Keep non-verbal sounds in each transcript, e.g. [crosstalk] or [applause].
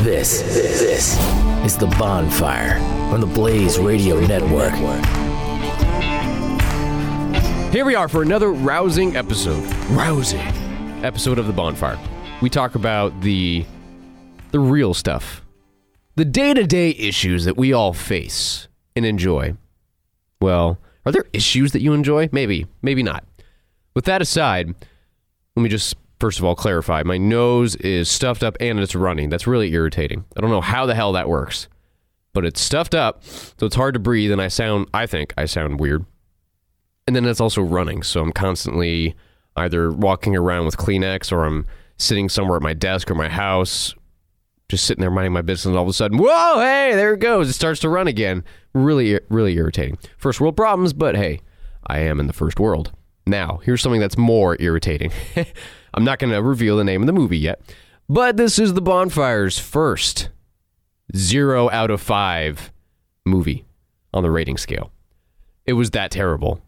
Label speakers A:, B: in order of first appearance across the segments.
A: This, this is the bonfire on the Blaze Radio Network.
B: Here we are for another rousing episode. Rousing episode of the bonfire. We talk about the the real stuff. The day-to-day issues that we all face and enjoy. Well, are there issues that you enjoy? Maybe, maybe not. With that aside, let me just first of all clarify. My nose is stuffed up and it's running. That's really irritating. I don't know how the hell that works. But it's stuffed up, so it's hard to breathe and I sound I think I sound weird. And then it's also running, so I'm constantly either walking around with Kleenex or I'm sitting somewhere at my desk or my house, just sitting there minding my business. And all of a sudden, whoa, hey, there it goes. It starts to run again. Really, really irritating. First world problems, but hey, I am in the first world. Now, here's something that's more irritating. [laughs] I'm not going to reveal the name of the movie yet, but this is the Bonfire's first zero out of five movie on the rating scale. It was that terrible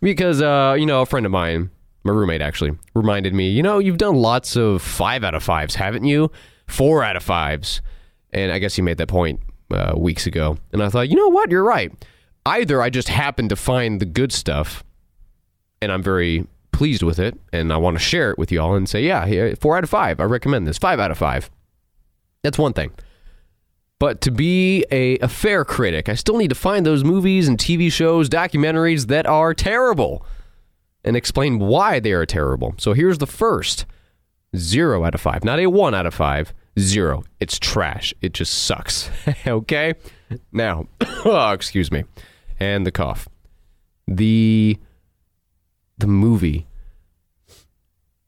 B: because uh, you know a friend of mine, my roommate actually, reminded me. You know, you've done lots of five out of fives, haven't you? Four out of fives, and I guess he made that point uh, weeks ago. And I thought, you know what, you're right. Either I just happened to find the good stuff, and I'm very pleased with it, and I want to share it with y'all and say, yeah, four out of five. I recommend this. Five out of five. That's one thing. But to be a, a fair critic, I still need to find those movies and TV shows, documentaries that are terrible and explain why they are terrible. So here's the first zero out of five. Not a one out of five, zero. It's trash. It just sucks. [laughs] okay? Now, oh, [coughs] [coughs] excuse me. And the cough. The the movie.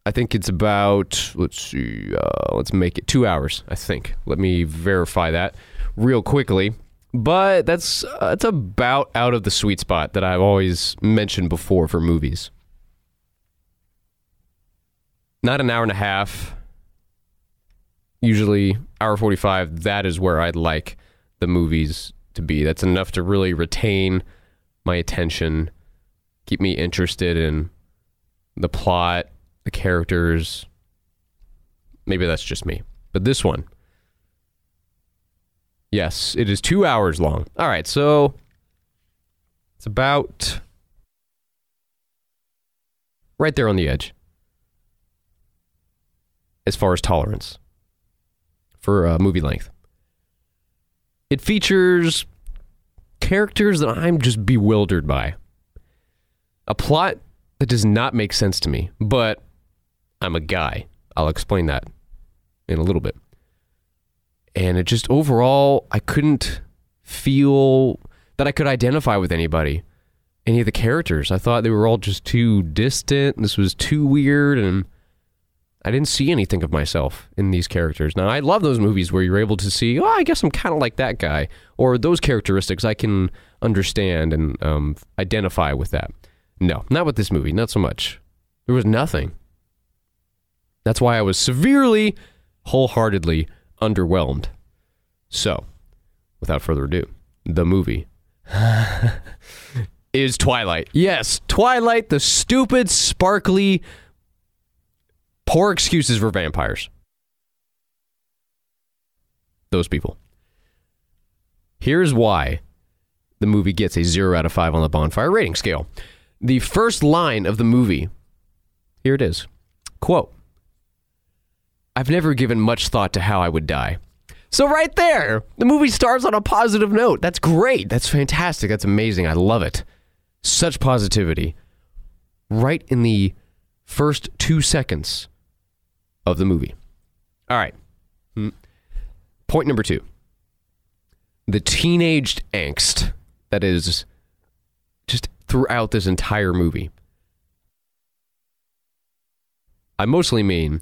B: I think it's about let's see, uh, let's make it two hours. I think. Let me verify that real quickly. But that's uh, that's about out of the sweet spot that I've always mentioned before for movies. Not an hour and a half. Usually hour forty five. That is where I'd like the movies to be. That's enough to really retain my attention, keep me interested in the plot, the characters. Maybe that's just me. But this one, yes, it is two hours long. All right, so it's about right there on the edge as far as tolerance for uh, movie length. It features characters that I'm just bewildered by. A plot that does not make sense to me, but I'm a guy. I'll explain that in a little bit. And it just overall, I couldn't feel that I could identify with anybody, any of the characters. I thought they were all just too distant. This was too weird, and I didn't see anything of myself in these characters. Now, I love those movies where you're able to see, oh, I guess I'm kind of like that guy, or those characteristics I can understand and um, identify with that. No, not with this movie. Not so much. There was nothing. That's why I was severely, wholeheartedly underwhelmed. So, without further ado, the movie [laughs] is Twilight. Yes, Twilight, the stupid, sparkly, poor excuses for vampires. Those people. Here's why the movie gets a 0 out of 5 on the bonfire rating scale. The first line of the movie, here it is. Quote, I've never given much thought to how I would die. So, right there, the movie starts on a positive note. That's great. That's fantastic. That's amazing. I love it. Such positivity. Right in the first two seconds of the movie. All right. Hmm. Point number two the teenaged angst that is just throughout this entire movie. I mostly mean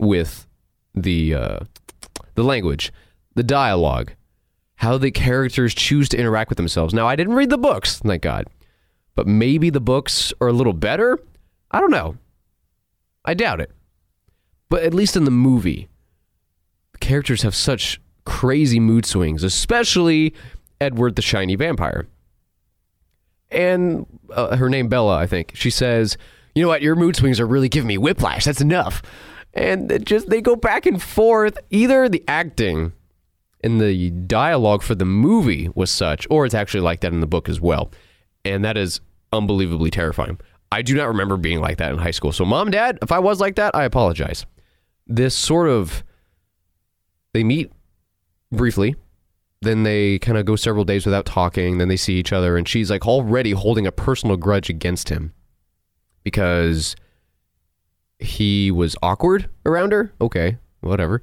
B: with the uh, the language, the dialogue, how the characters choose to interact with themselves. Now, I didn't read the books, thank God, but maybe the books are a little better. I don't know. I doubt it. But at least in the movie, the characters have such crazy mood swings, especially Edward the shiny vampire. And uh, her name Bella, I think. She says, "You know what? Your mood swings are really giving me whiplash. That's enough." And just they go back and forth. Either the acting and the dialogue for the movie was such, or it's actually like that in the book as well. And that is unbelievably terrifying. I do not remember being like that in high school. So, mom, dad, if I was like that, I apologize. This sort of, they meet briefly, then they kind of go several days without talking, then they see each other, and she's like already holding a personal grudge against him because he was awkward around her. Okay, whatever.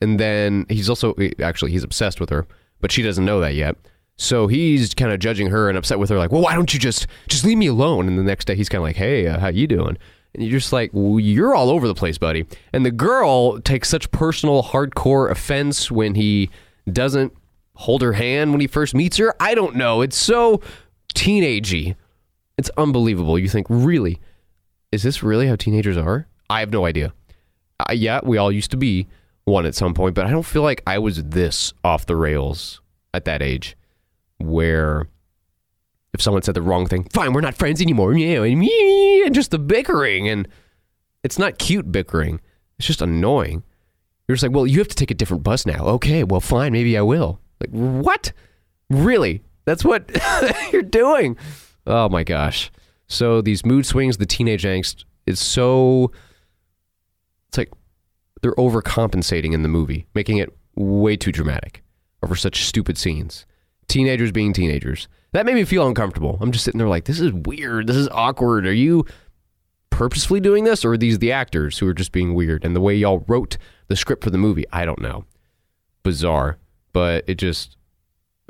B: And then he's also actually he's obsessed with her, but she doesn't know that yet. So he's kind of judging her and upset with her, like, "Well, why don't you just just leave me alone?" And the next day he's kind of like, "Hey, uh, how you doing?" And you're just like, well, "You're all over the place, buddy." And the girl takes such personal, hardcore offense when he doesn't hold her hand when he first meets her. I don't know. It's so teenagey. It's unbelievable. You think, really, is this really how teenagers are? I have no idea. Uh, yeah, we all used to be one at some point, but I don't feel like I was this off the rails at that age where if someone said the wrong thing, fine, we're not friends anymore. Yeah, and just the bickering. And it's not cute bickering, it's just annoying. You're just like, well, you have to take a different bus now. Okay, well, fine, maybe I will. Like, what? Really? That's what [laughs] you're doing? Oh my gosh. So these mood swings, the teenage angst it's so. They're overcompensating in the movie, making it way too dramatic over such stupid scenes. Teenagers being teenagers. That made me feel uncomfortable. I'm just sitting there like, this is weird. This is awkward. Are you purposefully doing this, or are these the actors who are just being weird? And the way y'all wrote the script for the movie, I don't know. Bizarre, but it just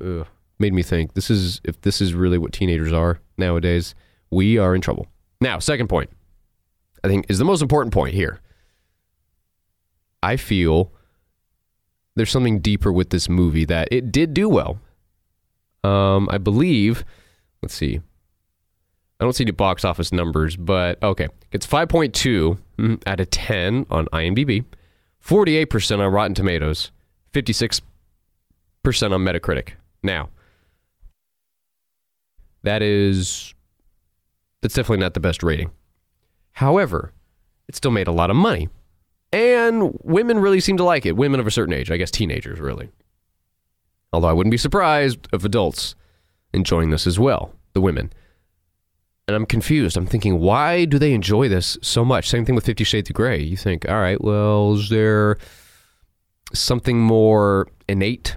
B: ugh, made me think. This is if this is really what teenagers are nowadays, we are in trouble. Now, second point, I think is the most important point here. I feel there's something deeper with this movie that it did do well. Um, I believe, let's see. I don't see the box office numbers, but okay. It's 5.2 mm, out of 10 on IMDb, 48% on Rotten Tomatoes, 56% on Metacritic. Now, that is that's definitely not the best rating. However, it still made a lot of money. And women really seem to like it. Women of a certain age, I guess teenagers, really. Although I wouldn't be surprised if adults enjoying this as well, the women. And I'm confused. I'm thinking, why do they enjoy this so much? Same thing with Fifty Shades of Grey. You think, all right, well, is there something more innate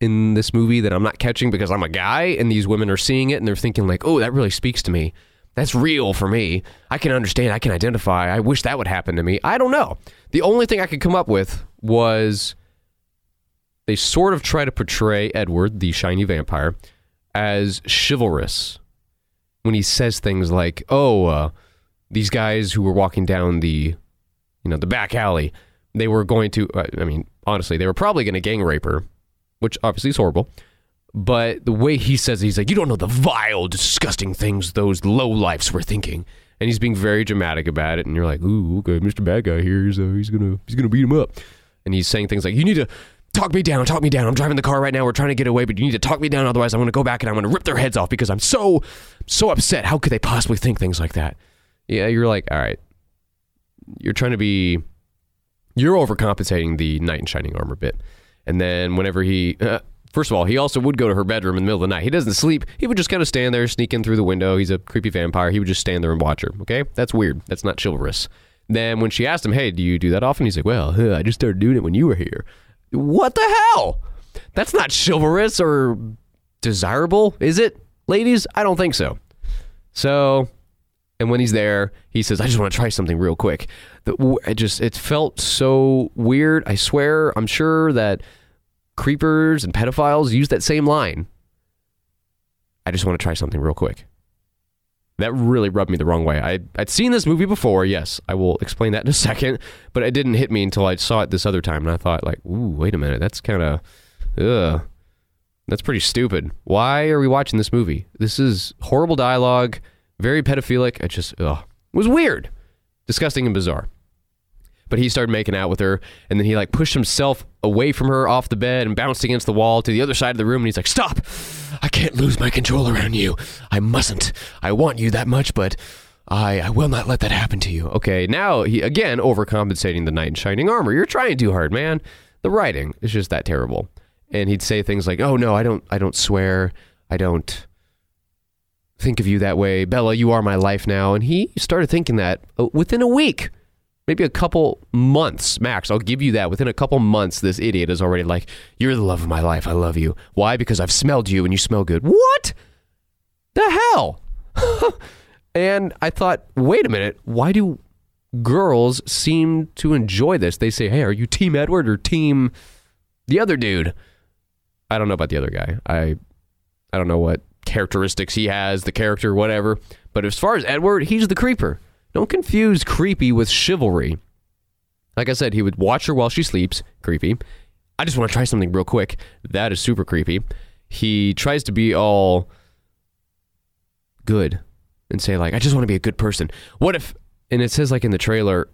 B: in this movie that I'm not catching because I'm a guy and these women are seeing it and they're thinking, like, oh, that really speaks to me. That's real for me. I can understand. I can identify. I wish that would happen to me. I don't know. The only thing I could come up with was they sort of try to portray Edward, the shiny vampire, as chivalrous when he says things like, "Oh, uh, these guys who were walking down the, you know, the back alley, they were going to. Uh, I mean, honestly, they were probably going to gang rape her, which obviously is horrible." But the way he says it, he's like, "You don't know the vile, disgusting things those low lifes were thinking," and he's being very dramatic about it. And you're like, "Ooh, okay, Mr. Bad Guy here. He's uh, he's gonna he's gonna beat him up," and he's saying things like, "You need to." Talk me down, talk me down. I'm driving the car right now. We're trying to get away, but you need to talk me down. Otherwise, I'm to go back and I'm to rip their heads off because I'm so, so upset. How could they possibly think things like that? Yeah, you're like, all right. You're trying to be, you're overcompensating the knight in shining armor bit. And then whenever he, uh, [laughs] First of all, he also would go to her bedroom in the middle of the night. He doesn't sleep. He would just kind of stand there, sneak in through the window. He's a creepy vampire. He would just stand there and watch her. Okay? That's weird. That's not chivalrous. Then when she asked him, "Hey, do you do that often?" He's like, "Well, huh, I just started doing it when you were here." What the hell? That's not chivalrous or desirable, is it, ladies? I don't think so. So, and when he's there, he says, "I just want to try something real quick." The, it just it felt so weird. I swear, I'm sure that creepers and pedophiles use that same line. I just want to try something real quick. That really rubbed me the wrong way. I, I'd seen this movie before, yes. I will explain that in a [laughs] second, but it didn't hit me until I saw it this other time, and I thought, like, ooh, wait a minute, that's kind of, ugh, that's pretty stupid. Why are we watching this movie? This is horrible dialogue, very pedophilic. It just, ugh, it was weird, disgusting, and bizarre but he started making out with her and then he like pushed himself away from her off the bed and bounced against the wall to the other side of the room and he's like stop! I can't lose my control around you. I mustn't. I want you that much but i i will not let that happen to you. Okay now he again overcompensating the knight in shining armor. You're trying too hard man. The writing is just that terrible. And he'd say things like oh no i don't i don't swear. I don't think of you that way. Bella you are my life now. And he started thinking that uh, within a week maybe a couple months max. I'll give you that. Within a couple months, this idiot is already like, You're the love of my life. I love you. Why? Because I've smelled you and you smell good. What the hell? [laughs] and I thought, Wait a minute. Why do girls seem to enjoy this? They say, Hey, are you Team Edward or Team the other dude? I don't know about the other guy. I I don't know what characteristics he has, the character, whatever. But as far as Edward, he's the creeper. Don't confuse creepy with chivalry. Like I said, he would watch her while she sleeps. Creepy. I just want to try something real quick. That is super creepy. He tries to be all good and say, like, I just want to be a good person. What if, and it says, like, in the trailer,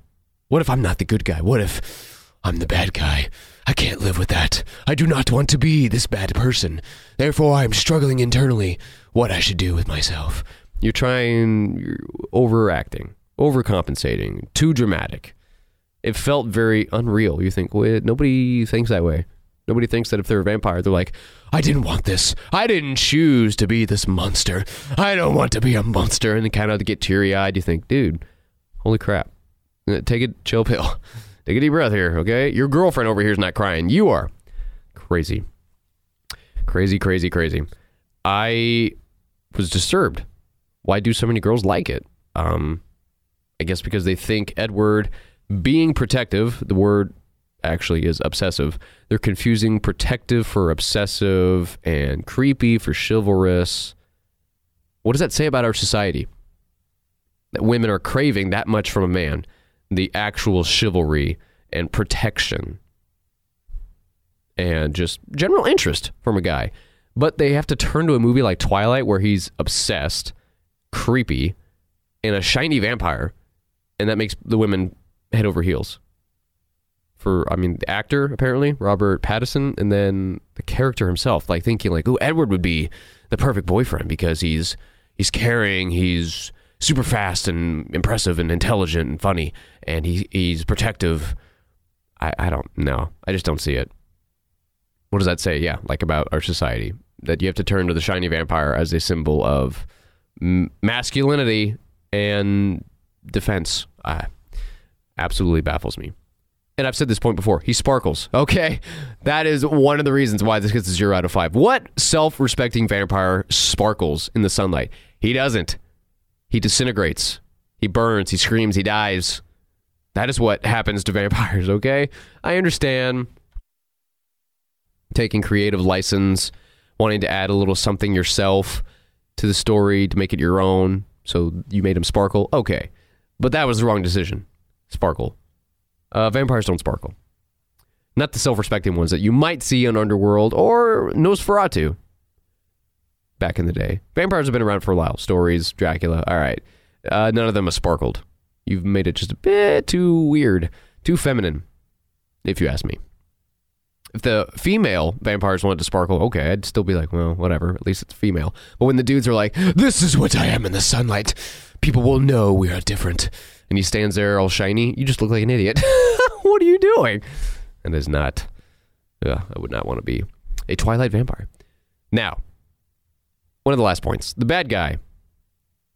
B: what if I'm not the good guy? What if I'm the bad guy? I can't live with that. I do not want to be this bad person. Therefore, I'm struggling internally what I should do with myself. You're trying, you're overacting overcompensating, too dramatic. It felt very unreal. You think, well, nobody thinks that way. Nobody thinks that if they're a vampire, they're like, I didn't want this. I didn't choose to be this monster. I don't want to be a monster. And kind of get teary eyed. You think, dude, holy crap. Uh, take a chill pill. [laughs] Take a deep breath here, okay? Your girlfriend over here is not crying. You are. Crazy. Crazy, crazy, crazy. I was disturbed. Why do so many girls like it? Um, I guess because they think Edward being protective, the word actually is obsessive. They're confusing protective for obsessive and creepy for chivalrous. What does that say about our society? That women are craving that much from a man, the actual chivalry and protection and just general interest from a guy. But they have to turn to a movie like Twilight where he's obsessed, creepy, and a shiny vampire and that makes the women head over heels. For I mean, the actor apparently Robert Pattinson, and then the character himself, like thinking like, "Oh, Edward would be the perfect boyfriend because he's he's caring, he's super fast and impressive and intelligent and funny, and he he's protective." I I don't know. I just don't see it. What does that say? Yeah, like about our society that you have to turn to the shiny vampire as a symbol of masculinity and defense uh, absolutely baffles me. And I've said this point before. He sparkles. [laughs] Okay. That is one of the reasons why this gets a zero out of five. What self respecting vampire sparkles in the sunlight? He doesn't. He disintegrates. He burns. He screams. He dies. That is what happens to vampires, okay? I understand taking creative license, wanting to add a little something yourself to the story to make it your own. So you made him sparkle. Okay. But that was the wrong decision. Sparkle. Uh, vampires don't sparkle. Not the self respecting ones that you might see on Underworld or Nosferatu back in the day. Vampires have been around for a while. Stories, Dracula. All right. Uh, none of them have sparkled. You've made it just a bit too weird, too feminine, if you ask me. If the female vampires wanted to sparkle, okay, I'd still be like, well, whatever. At least it's female. But when the dudes are like, this is what I am in the sunlight, people will know we are different. And he stands there all shiny. You just look like an idiot. [laughs] what are you doing? And is not. Uh, I would not want to be a Twilight vampire. Now, one of the last points. The bad guy,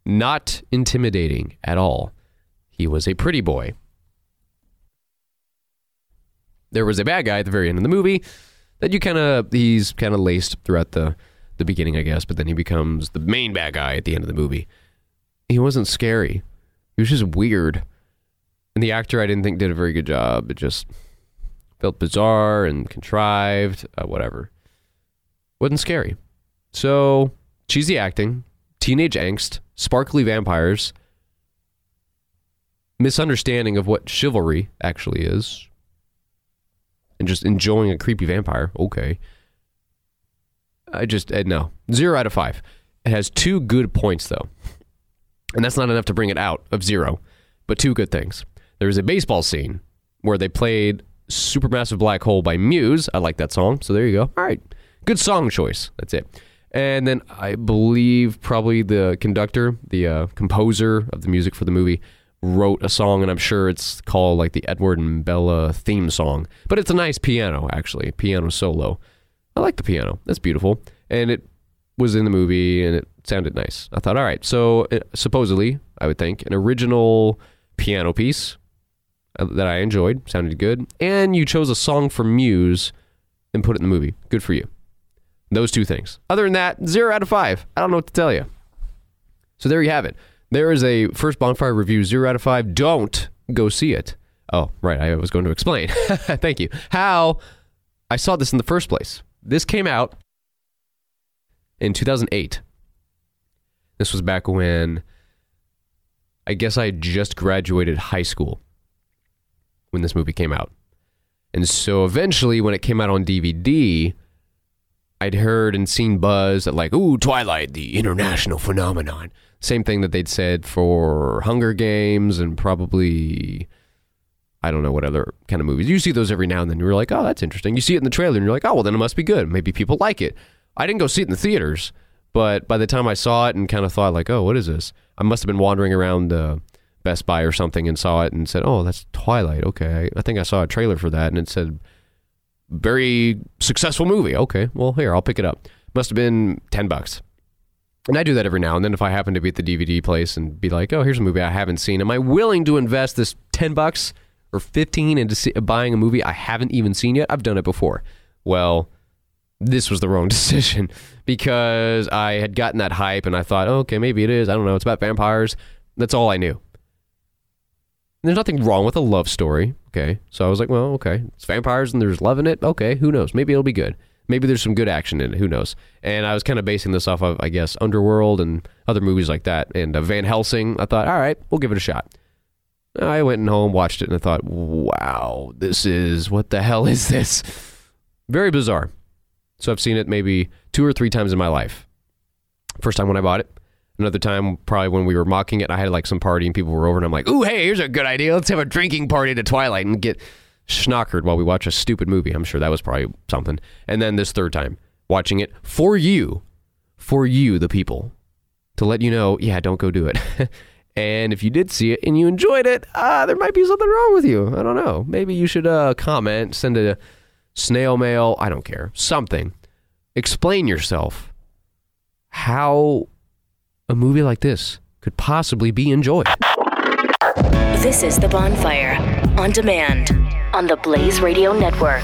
B: not intimidating at all. He was a pretty boy. there was a bad guy at the very end of the movie that you kind of he's kind of laced throughout the the beginning, I guess, but then he becomes the main bad guy at the end of the movie. He wasn't scary. He was just weird. And the actor I didn't think did a very good job. It just felt bizarre and contrived, uh, whatever. Wasn't scary. So, cheesy acting, teenage angst, sparkly vampires, misunderstanding of what chivalry actually is, and just enjoying a creepy vampire. Okay. I just, uh, no. Zero out of five. It has two good points, though. And that's not enough to bring it out of zero, but two good things. There's a baseball scene where they played Supermassive Black Hole by Muse. I like that song. So there you go. All right. Good song choice. That's it. And then I believe probably the conductor, the uh, composer of the music for the movie, wrote a song, and I'm sure it's called like the Edward and Bella theme song. But it's a nice piano, actually, piano solo. I like the piano. That's beautiful. And it was in the movie, and it sounded nice. I thought, all right. So uh, supposedly, I would think an original piano piece uh, that I enjoyed, sounded good, and you chose a song from Muse and put it in the movie. Good for you. Those two things. Other than that, zero out of five. I don't know what to tell you. So there you have it. There is a first bonfire review, zero out of five. Don't go see it. Oh, right. I was going to explain. [laughs] Thank you. How I saw this in the first place. This came out in 2008. This was back when I guess I just graduated high school when this movie came out. And so eventually, when it came out on DVD, I'd heard and seen buzz that, like, ooh, Twilight, the international phenomenon. Same thing that they'd said for Hunger Games and probably, I don't know what other kind of movies. You see those every now and then. You're like, oh, that's interesting. You see it in the trailer and you're like, oh, well, then it must be good. Maybe people like it. I didn't go see it in the theaters, but by the time I saw it and kind of thought, like, oh, what is this? I must have been wandering around uh, Best Buy or something and saw it and said, oh, that's Twilight. Okay. I think I saw a trailer for that and it said, very successful movie. Okay, well, here, I'll pick it up. Must have been 10 bucks. And I do that every now and then if I happen to be at the DVD place and be like, oh, here's a movie I haven't seen. Am I willing to invest this 10 bucks or 15 into see, buying a movie I haven't even seen yet? I've done it before. Well, this was the wrong [laughs] decision because I had gotten that hype and I thought, oh, okay, maybe it is. I don't know. It's about vampires. That's all I knew. There's nothing wrong with a love story. Okay. So I was like, well, okay. It's vampires and there's love in it. Okay. Who knows? Maybe it'll be good. Maybe there's some good action in it. Who knows? And I was kind of basing this off of, I guess, Underworld and other movies like that. And uh, Van Helsing, I thought, all right, we'll give it a shot. I went home, watched it, and I thought, wow, this is, what the hell is this? Very bizarre. So I've seen it maybe two or three times in my life. First time when I bought it, Another time, probably when we were mocking it, I had like some party and people were over, and I'm like, "Ooh, hey, here's a good idea. Let's have a drinking party to Twilight and get schnockered while we watch a stupid movie." I'm sure that was probably something. And then this third time, watching it for you, for you, the people, to let you know, yeah, don't go do it. [laughs] and if you did see it and you enjoyed it, uh, there might be something wrong with you. I don't know. Maybe you should uh, comment, send a snail mail. I don't care. Something. Explain yourself. How a movie like this could possibly be enjoyed.
C: This is The Bonfire on demand on the Blaze Radio Network.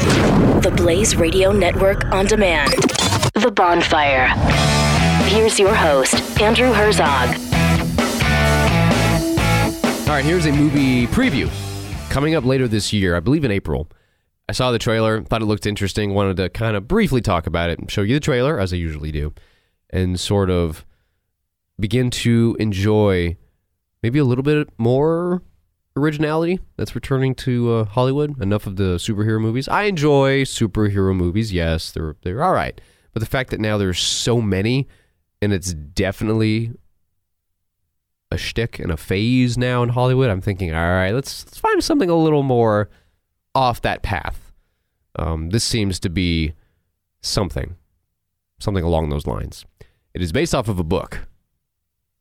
C: The Blaze Radio Network on demand. The Bonfire. Here's your host, Andrew Herzog.
B: All right, here's a movie preview coming up later this year, I believe in April. I saw the trailer, thought it looked interesting, wanted to kind of briefly talk about it and show you the trailer, as I usually do, and sort of begin to enjoy maybe a little bit more originality that's returning to uh, Hollywood. Enough of the superhero movies. I enjoy superhero movies. Yes, they're they're all right, but the fact that now there's so many, and it's definitely a shtick and a phase now in Hollywood. I'm thinking, all right, let's let's find something a little more off that path. Um, this seems to be something, something along those lines. It is based off of a book.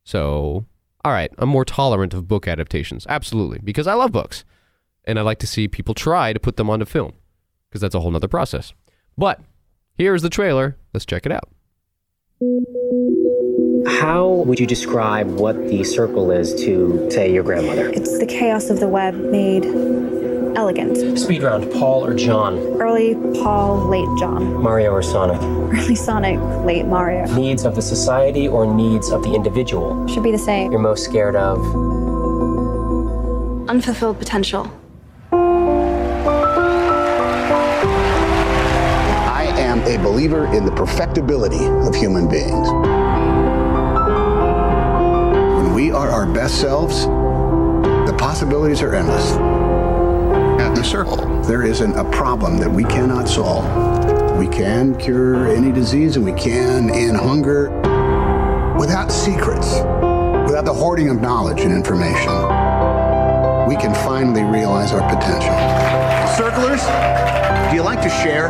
B: So, all right, I'm more tolerant of book adaptations. Absolutely, because I love books. And I like to see people try to put them onto film because that's a whole nother process. But here's the trailer. Let's check it out.
D: How would you describe what the circle is to, say, your grandmother?
E: It's the chaos of the web made elegant.
D: Speed round, Paul or John?
E: Early Paul, late John.
D: Mario or Sonic?
E: Early Sonic, late Mario.
D: Needs of the society or needs of the individual?
E: Should be the same.
D: You're most scared of?
E: Unfulfilled potential.
F: I am a believer in the perfectibility of human beings. When we are our best selves, the possibilities are endless. At the circle, there isn't a problem that we cannot solve. We can cure any disease and we can end hunger without secrets, without the hoarding of knowledge and information. We can finally realize our potential. Circlers, do you like to share?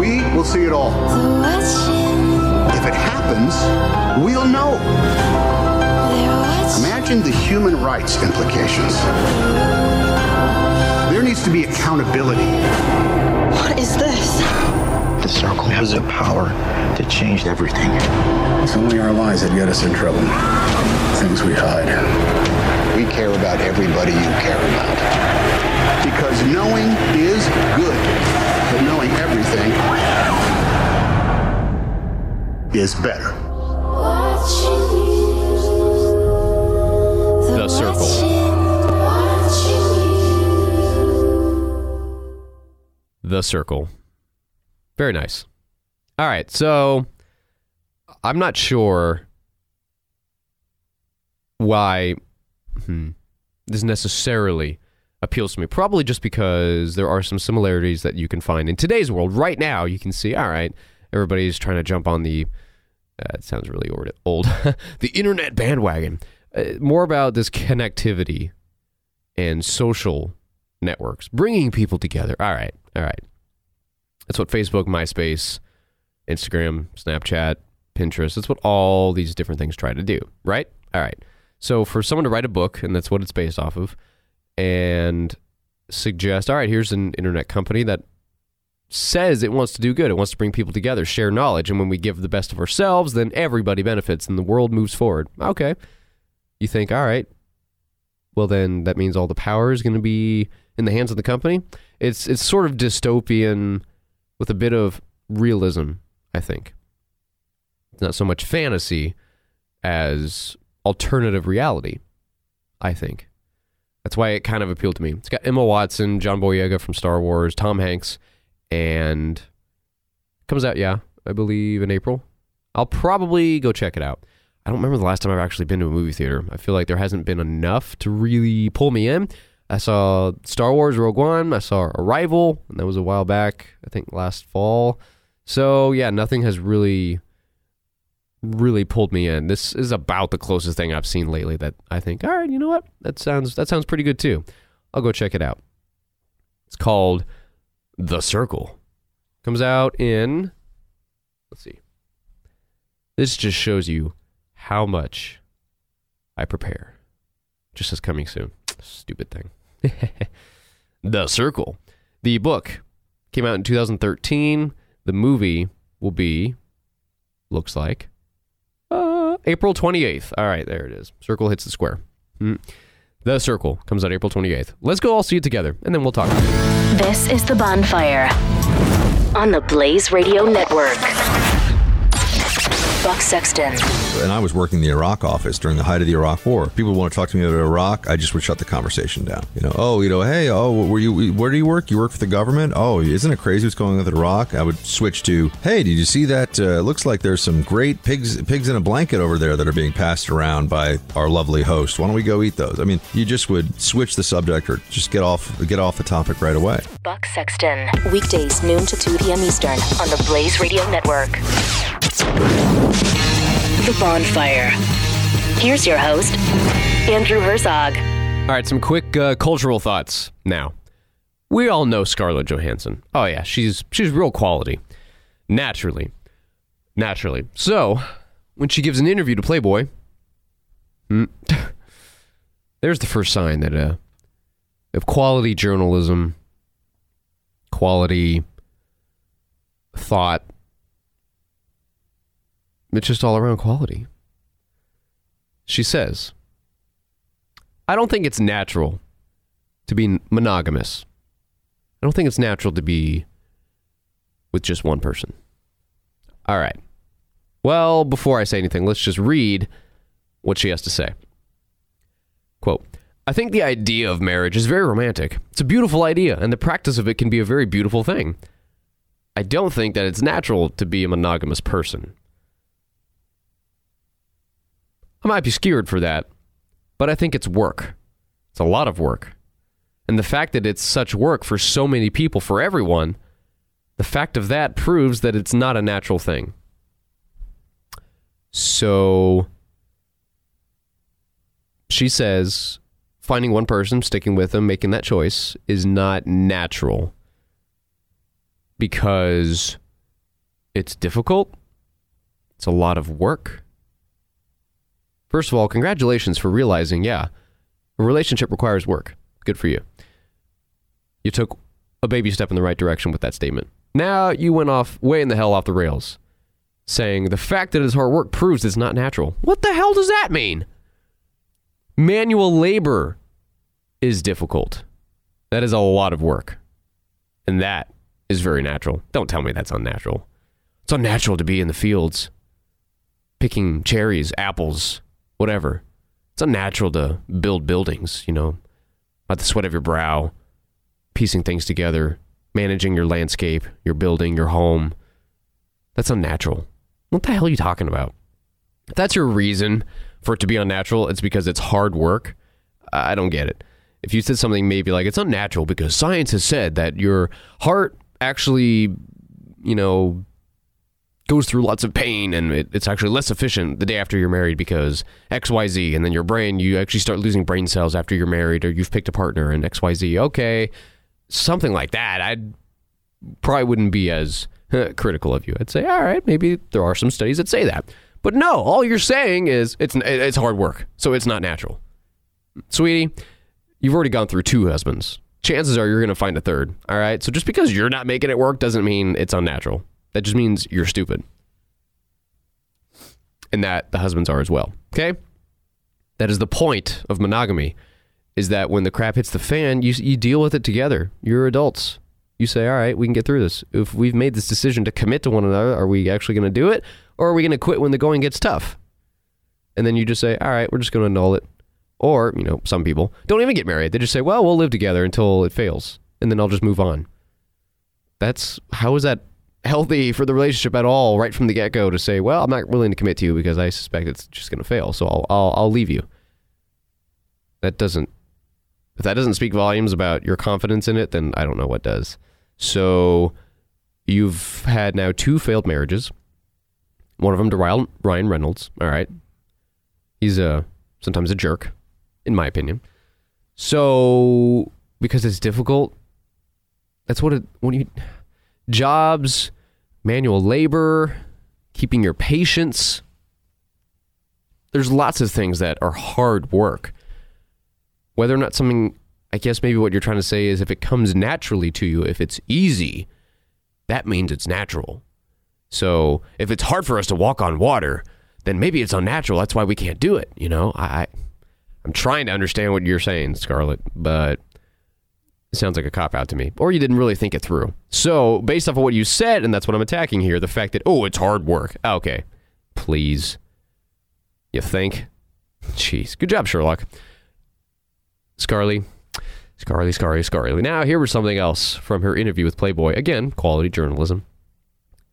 F: We will see it all. If it happens, we'll know. Imagine the human rights implications. There needs to be accountability.
E: What is this?
F: The circle has the power to change everything. It's only our lies that get us in trouble. Things we hide. We care about everybody you care about. Because knowing is good, but knowing everything is better.
B: The Circle. Very nice. All right, so I'm not sure why hmm, this necessarily appeals to me. Probably just because there are some similarities that you can find in today's world. Right now, you can see, all right, everybody's trying to jump on the, uh, it sounds really old, old [laughs] the internet bandwagon. Uh, more about this connectivity and social networks, bringing people together. All right, all right. That's what Facebook, MySpace, Instagram, Snapchat, Pinterest, that's what all these different things try to do, right? All right. So for someone to write a book, and that's what it's based off of, and suggest, all right, here's an internet company that says it wants to do good. It wants to bring people together, share knowledge. And when we give the best of ourselves, then everybody benefits and the world moves forward. Okay. You think, all right, well, then that means all the power is going to be in the hands of the company. It's, it's sort of dystopian with a bit of realism, I think. It's not so much fantasy as alternative reality, I think. That's why it kind of appealed to me. It's got Emma Watson, John Boyega from Star Wars, Tom Hanks, and comes out, yeah, I believe in April. I'll probably go check it out. I don't remember the last time I've actually been to a movie theater. I feel like there hasn't been enough to really pull me in. I saw Star Wars Rogue One, I saw Arrival, and that was a while back, I think last fall. So, yeah, nothing has really really pulled me in. This is about the closest thing I've seen lately that I think, all right, you know what? That sounds that sounds pretty good too. I'll go check it out. It's called The Circle. Comes out in let's see. This just shows you how much I prepare. Just as coming soon. Stupid thing. [laughs] the Circle. The book came out in 2013. The movie will be looks like uh, April 28th. All right, there it is. Circle hits the square. Mm. The Circle comes out April 28th. Let's go all see it together, and then we'll talk.
C: This is The Bonfire on the Blaze Radio Network. Buck Sexton.
G: And I was working the Iraq office during the height of the Iraq War. People would want to talk to me about Iraq. I just would shut the conversation down. You know, oh, you know, hey, oh, were you? Where do you work? You work for the government? Oh, isn't it crazy what's going on with Iraq? I would switch to, hey, did you see that? Uh, looks like there's some great pigs, pigs in a blanket over there that are being passed around by our lovely host. Why don't we go eat those? I mean, you just would switch the subject or just get off get off the topic right away.
C: Buck Sexton. Weekdays, noon to 2 p.m. Eastern on the Blaze Radio Network. The Bonfire. Here's your host, Andrew Herzog.
B: All right, some quick uh, cultural thoughts now. We all know Scarlett Johansson. Oh yeah, she's she's real quality. Naturally. Naturally. So, when she gives an interview to Playboy, hmm, [laughs] there's the first sign that uh, of quality journalism, quality thought. It's just all around quality. She says, I don't think it's natural to be monogamous. I don't think it's natural to be with just one person. All right. Well, before I say anything, let's just read what she has to say. Quote I think the idea of marriage is very romantic. It's a beautiful idea, and the practice of it can be a very beautiful thing. I don't think that it's natural to be a monogamous person. I might be skewered for that, but I think it's work. It's a lot of work. And the fact that it's such work for so many people, for everyone, the fact of that proves that it's not a natural thing. So she says finding one person, sticking with them, making that choice is not natural because it's difficult. It's a lot of work. First of all, congratulations for realizing, yeah, a relationship requires work. Good for you. You took a baby step in the right direction with that statement. Now you went off way in the hell off the rails, saying the fact that it's hard work proves it's not natural. What the hell does that mean? Manual labor is difficult. That is a lot of work. And that is very natural. Don't tell me that's unnatural. It's unnatural to be in the fields picking cherries, apples, whatever. It's unnatural to build buildings, you know, by the sweat of your brow, piecing things together, managing your landscape, your building, your home. That's unnatural. What the hell are you talking about? If that's your reason for it to be unnatural, it's because it's hard work. I don't get it. If you said something maybe like it's unnatural because science has said that your heart actually, you know, goes through lots of pain and it, it's actually less efficient the day after you're married because XYZ. And then your brain, you actually start losing brain cells after you're married or you've picked a partner and XYZ. Okay, something like that. I'd probably wouldn't be as critical of you. I'd say, all right, maybe there are some studies that say that. But no, all you're saying is it's it's hard work, so it's not natural. Sweetie, you've already gone through two husbands. Chances are you're going to find a third. All right, so just because you're not making it work doesn't mean it's unnatural. That just means you're stupid. And that the husbands are as well. Okay? That is the point of monogamy is that when the crap hits the fan, you you deal with it together. You're adults. You say, "All right, we can get through this. If we've made this decision to commit to one another, are we actually going to do it or are we going to quit when the going gets tough?" And then you just say, "All right, we're just going to annul it." Or, you know, some people don't even get married. They just say, "Well, we'll live together until it fails, and then I'll just move on." That's how is that healthy for the relationship at all right from the get-go to say, "Well, I'm not willing to commit to you because I suspect it's just going to fail, so I'll, I'll I'll leave you." That doesn't if that doesn't speak volumes about your confidence in it, then I don't know what does. So you've had now two failed marriages. One of them to Ryan Reynolds. All right, he's a sometimes a jerk, in my opinion. So because it's difficult, that's what it. When you jobs, manual labor, keeping your patience. There's lots of things that are hard work whether or not something I guess maybe what you're trying to say is if it comes naturally to you, if it's easy, that means it's natural. So if it's hard for us to walk on water, then maybe it's unnatural. That's why we can't do it. You know, I, I'm trying to understand what you're saying, Scarlett, but sounds like a cop out to me. Or you didn't really think it through. So based off of what you said, and that's what I'm attacking here, the fact that oh, it's hard work. Ah, okay, please. You think? Jeez, good job, Sherlock. Scarly, Scarly, Scarly, Scarly. Now, here was something else from her interview with Playboy. Again, quality journalism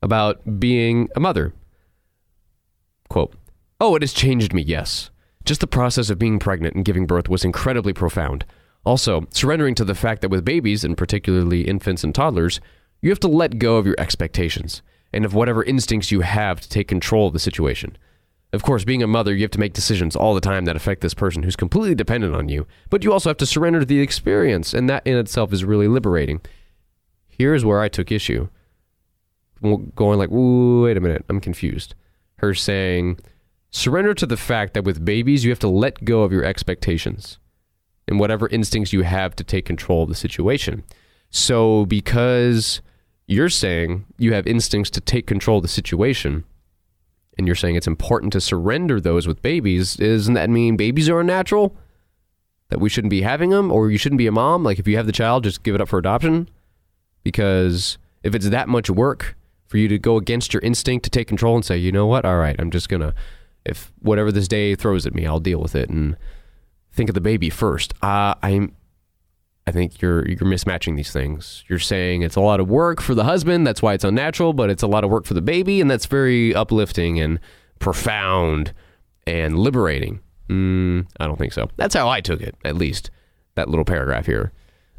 B: about being a mother. Quote, Oh, it has changed me, yes. Just the process of being pregnant and giving birth was incredibly profound. Also, surrendering to the fact that with babies, and particularly infants and toddlers, you have to let go of your expectations and of whatever instincts you have to take control of the situation. Of course, being a mother, you have to make decisions all the time that affect this person who's completely dependent on you. But you also have to surrender to the experience, and that in itself is really liberating. Here's where I took issue. Going like, wait a minute, I'm confused. Her saying, surrender to the fact that with babies, you have to let go of your expectations and whatever instincts you have to take control of the situation. So, because you're saying you have instincts to take control of the situation, and you're saying it's important to surrender those with babies, doesn't that mean babies are unnatural? That we shouldn't be having them, or you shouldn't be a mom? Like, if you have the child, just give it up for adoption? Because if it's that much work for you to go against your instinct to take control and say, you know what, all right, I'm just going to, if whatever this day throws at me, I'll deal with it and think of the baby first. Uh, I'm I think you're you're mismatching these things. You're saying it's a lot of work for the husband, that's why it's unnatural, but it's a lot of work for the baby, and that's very uplifting and profound and liberating. Mm, I don't think so. That's how I took it, at least. That little paragraph here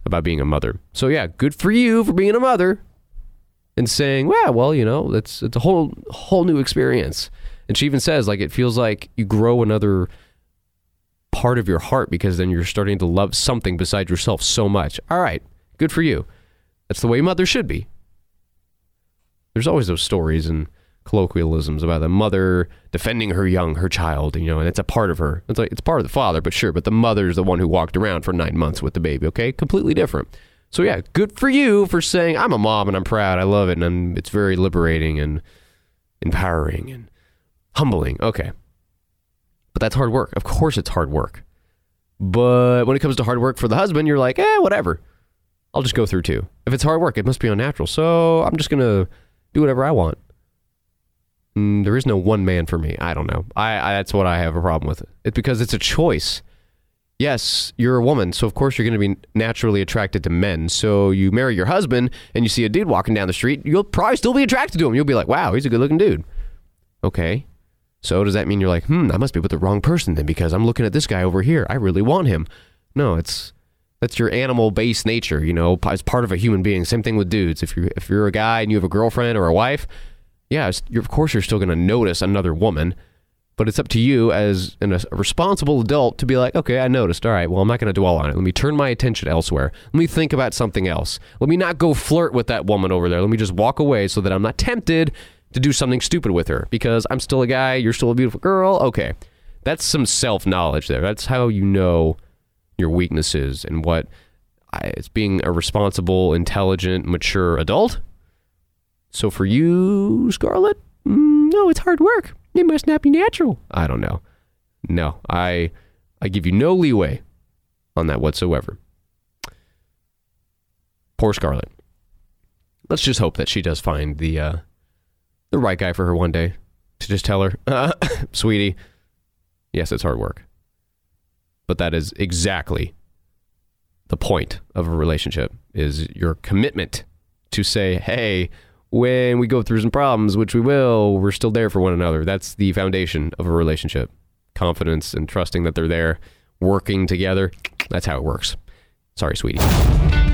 B: about being a mother. So yeah, good for you for being a mother and saying, "Well, well, you know, it's it's a whole whole new experience." And she even says like it feels like you grow another part of your heart because then you're starting to love something besides yourself so much. All right, good for you. That's the way mother should be. There's always those stories and colloquialisms about the mother defending her young, her child, you know, and it's a part of her. It's like it's part of the father, but sure, but the mother's the one who walked around for nine months with the baby, okay? Completely different. So yeah, good for you for saying I'm a mom and I'm proud. I love it and I'm, it's very liberating and empowering and humbling. Okay. But that's hard work. Of course, it's hard work. But when it comes to hard work for the husband, you're like, eh, whatever. I'll just go through too. If it's hard work, it must be unnatural. So I'm just going to do whatever I want. Mm, there is no one man for me. I don't know. I, I that's what I have a problem with. It's because it's a choice. Yes, you're a woman, so of course you're going to be naturally attracted to men. So you marry your husband and you see a dude walking down the street, you'll probably still be attracted to him. You'll be like, "Wow, he's a good-looking dude." Okay. So does that mean you're like, hmm, I must be with the wrong person then because I'm looking at this guy over here. I really want him. No, it's that's your animal based nature, you know, as part of a human being. Same thing with dudes. If you're if you're a guy and you have a girlfriend or a wife, yeah, of course you're still going to notice another woman, but it's up to you as an, a responsible adult to be like, okay, I noticed. All right, well, I'm not going to dwell on it. Let me turn my attention elsewhere. Let me think about something else. Let me not go flirt with that woman over there. Let me just walk away so that I'm not tempted to do something stupid with her because I'm still a guy, you're still a beautiful girl. Okay. That's some self knowledge there. That's how you know your weaknesses and what it's being a responsible, intelligent, mature adult. So for you, Scarlett, mm, no, it's hard work. It must not be natural. I don't know. No, I I give you no leeway on that whatsoever. Poor Scarlett. Let's just hope that she does find the uh, the right guy for her one day to just tell her, uh, [laughs] sweetie, yes, it's hard work. But that is exactly the point of a relationship is your commitment to say, hey, when we go through some problems, which we will, we're still there for one another. That's the foundation of a relationship. Confidence and trusting that they're there, working together. That's how it works. Sorry, sweetie.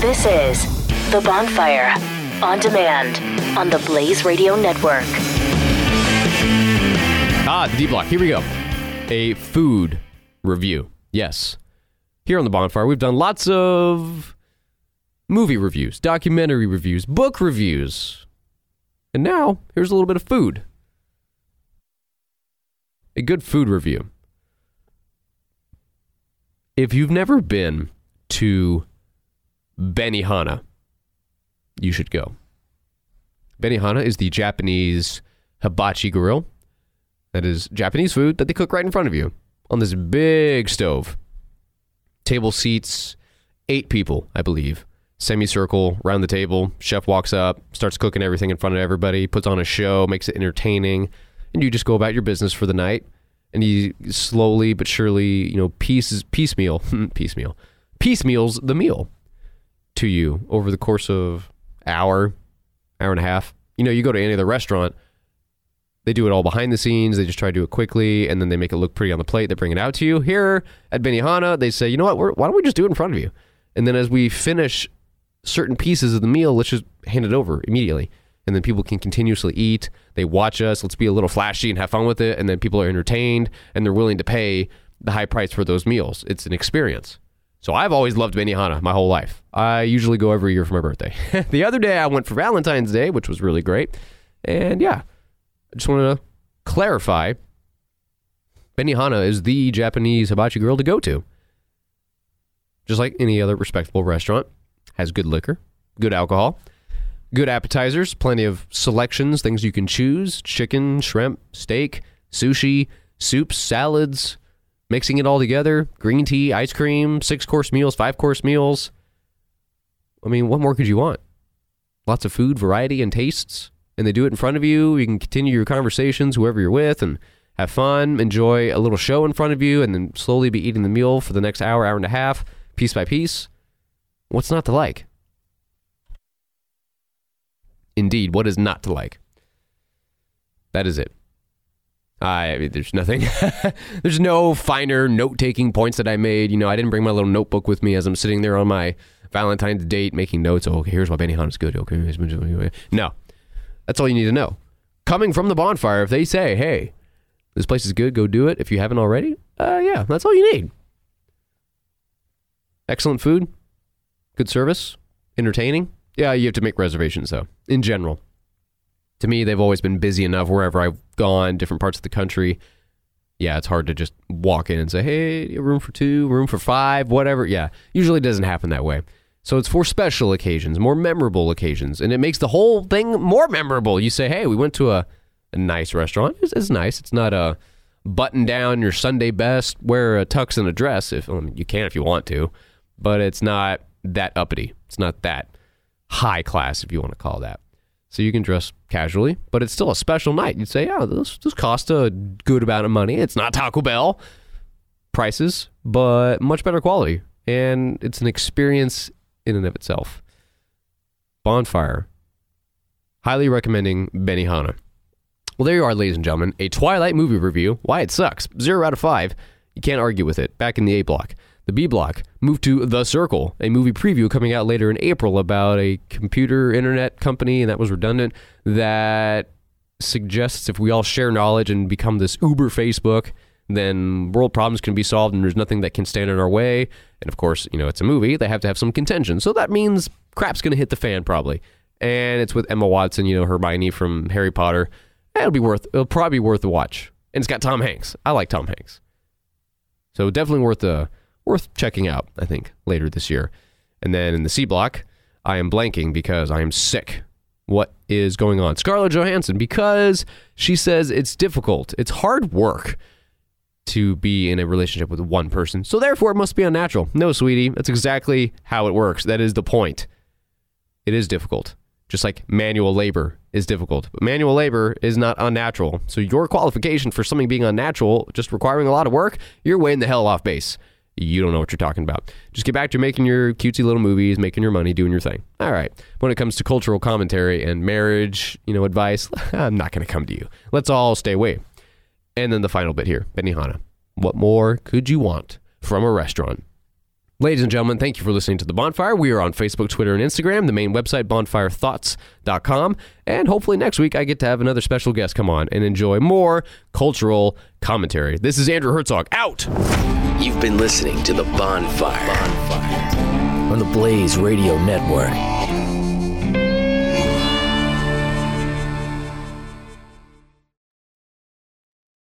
C: This is The Bonfire on demand on the Blaze Radio Network.
B: Ah, the D block. Here we go. A food review. Yes. Here on The Bonfire, we've done lots of movie reviews, documentary reviews, book reviews. And now, here's a little bit of food. A good food review. If you've never been to Benihana, you should go. Benihana is the Japanese hibachi grill. That is Japanese food that they cook right in front of you on this big stove. Table seats, eight people, I believe. Semicircle around the table. Chef walks up, starts cooking everything in front of everybody, puts on a show, makes it entertaining, and you just go about your business for the night. And he slowly but surely, you know, pieces piecemeal, [laughs] piecemeal, piecemeals the meal to you over the course of hour, hour and a half. You know, you go to any other restaurant, they do it all behind the scenes. They just try to do it quickly, and then they make it look pretty on the plate. They bring it out to you. Here at Benihana, they say, you know what? We're, why don't we just do it in front of you? And then as we finish certain pieces of the meal, let's just hand it over immediately. And then people can continuously eat. They watch us. Let's be a little flashy and have fun with it. And then people are entertained and they're willing to pay the high price for those meals. It's an experience. So I've always loved Benihana my whole life. I usually go every year for my birthday. [laughs] the other day I went for Valentine's Day, which was really great. And yeah, I just wanted to clarify Benihana is the Japanese hibachi grill to go to. Just like any other respectable restaurant, has good liquor, good alcohol, good appetizers, plenty of selections, things you can choose chicken, shrimp, steak, sushi, soups, salads, mixing it all together, green tea, ice cream, six course meals, five course meals. I mean, what more could you want? Lots of food, variety, and tastes. And they do it in front of you. You can continue your conversations, whoever you're with, and have fun, enjoy a little show in front of you, and then slowly be eating the meal for the next hour, hour and a half, piece by piece. What's not to like? Indeed, what is not to like? That is it. I, I mean, there's nothing. [laughs] there's no finer note taking points that I made. You know, I didn't bring my little notebook with me as I'm sitting there on my Valentine's date making notes. Oh, okay, here's why Benihana's good. Okay, no, that's all you need to know. Coming from the bonfire, if they say, "Hey, this place is good, go do it," if you haven't already, uh, yeah, that's all you need. Excellent food, good service, entertaining. Yeah, you have to make reservations though. In general, to me, they've always been busy enough wherever I've gone, different parts of the country. Yeah, it's hard to just walk in and say, hey, room for two, room for five, whatever. Yeah, usually doesn't happen that way. So it's for special occasions, more memorable occasions, and it makes the whole thing more memorable. You say, hey, we went to a, a nice restaurant. It's, it's nice. It's not a button down your Sunday best, wear a tux and a dress. If you can, if you want to, but it's not that uppity. It's not that high class, if you want to call that. So you can dress casually, but it's still a special night. You'd say, yeah, this, this costs a good amount of money. It's not Taco Bell prices, but much better quality. And it's an experience in and of itself. Bonfire. Highly recommending Benihana. Well, there you are, ladies and gentlemen. A Twilight movie review. Why it sucks. Zero out of five. You can't argue with it. Back in the A block. The B block moved to The Circle, a movie preview coming out later in April about a computer internet company, and that was redundant, that suggests if we all share knowledge and become this Uber Facebook, then world problems can be solved and there's nothing that can stand in our way. And of course, you know, it's a movie, they have to have some contention. So that means crap's going to hit the fan probably. And it's with Emma Watson, you know, Hermione from Harry Potter. It'll be worth, it'll probably be worth a watch. And it's got Tom Hanks. I like Tom Hanks. So definitely worth a worth checking out, I think, later this year. And then in the C block, I am blanking because I am sick. What is going on? Scarlett Johansson, because she says it's difficult, it's hard work to be in a relationship with one person. So therefore, it must be unnatural. No, sweetie, that's exactly how it works. That is the point. It is difficult. Just like manual labor is difficult. But manual labor is not unnatural. So your qualification for something being unnatural, just requiring a lot of work, you're way in the hell off base you don't know what you're talking about. Just get back to making your cutesy little movies, making your money, doing your thing. All right. When it comes to cultural commentary and marriage, you know, advice, [laughs] I'm not going to come to you. Let's all stay away. And then the final bit here, Benihana. What more could you want from a restaurant? Ladies and gentlemen, thank you for listening to The Bonfire. We are on Facebook, Twitter, and Instagram, the main website, bonfirethoughts.com. And hopefully next week I get to have another special guest come on and enjoy more cultural commentary. This is Andrew Herzog, out!
A: You've been listening to The Bonfire. Bonfire. on the Blaze Radio Network.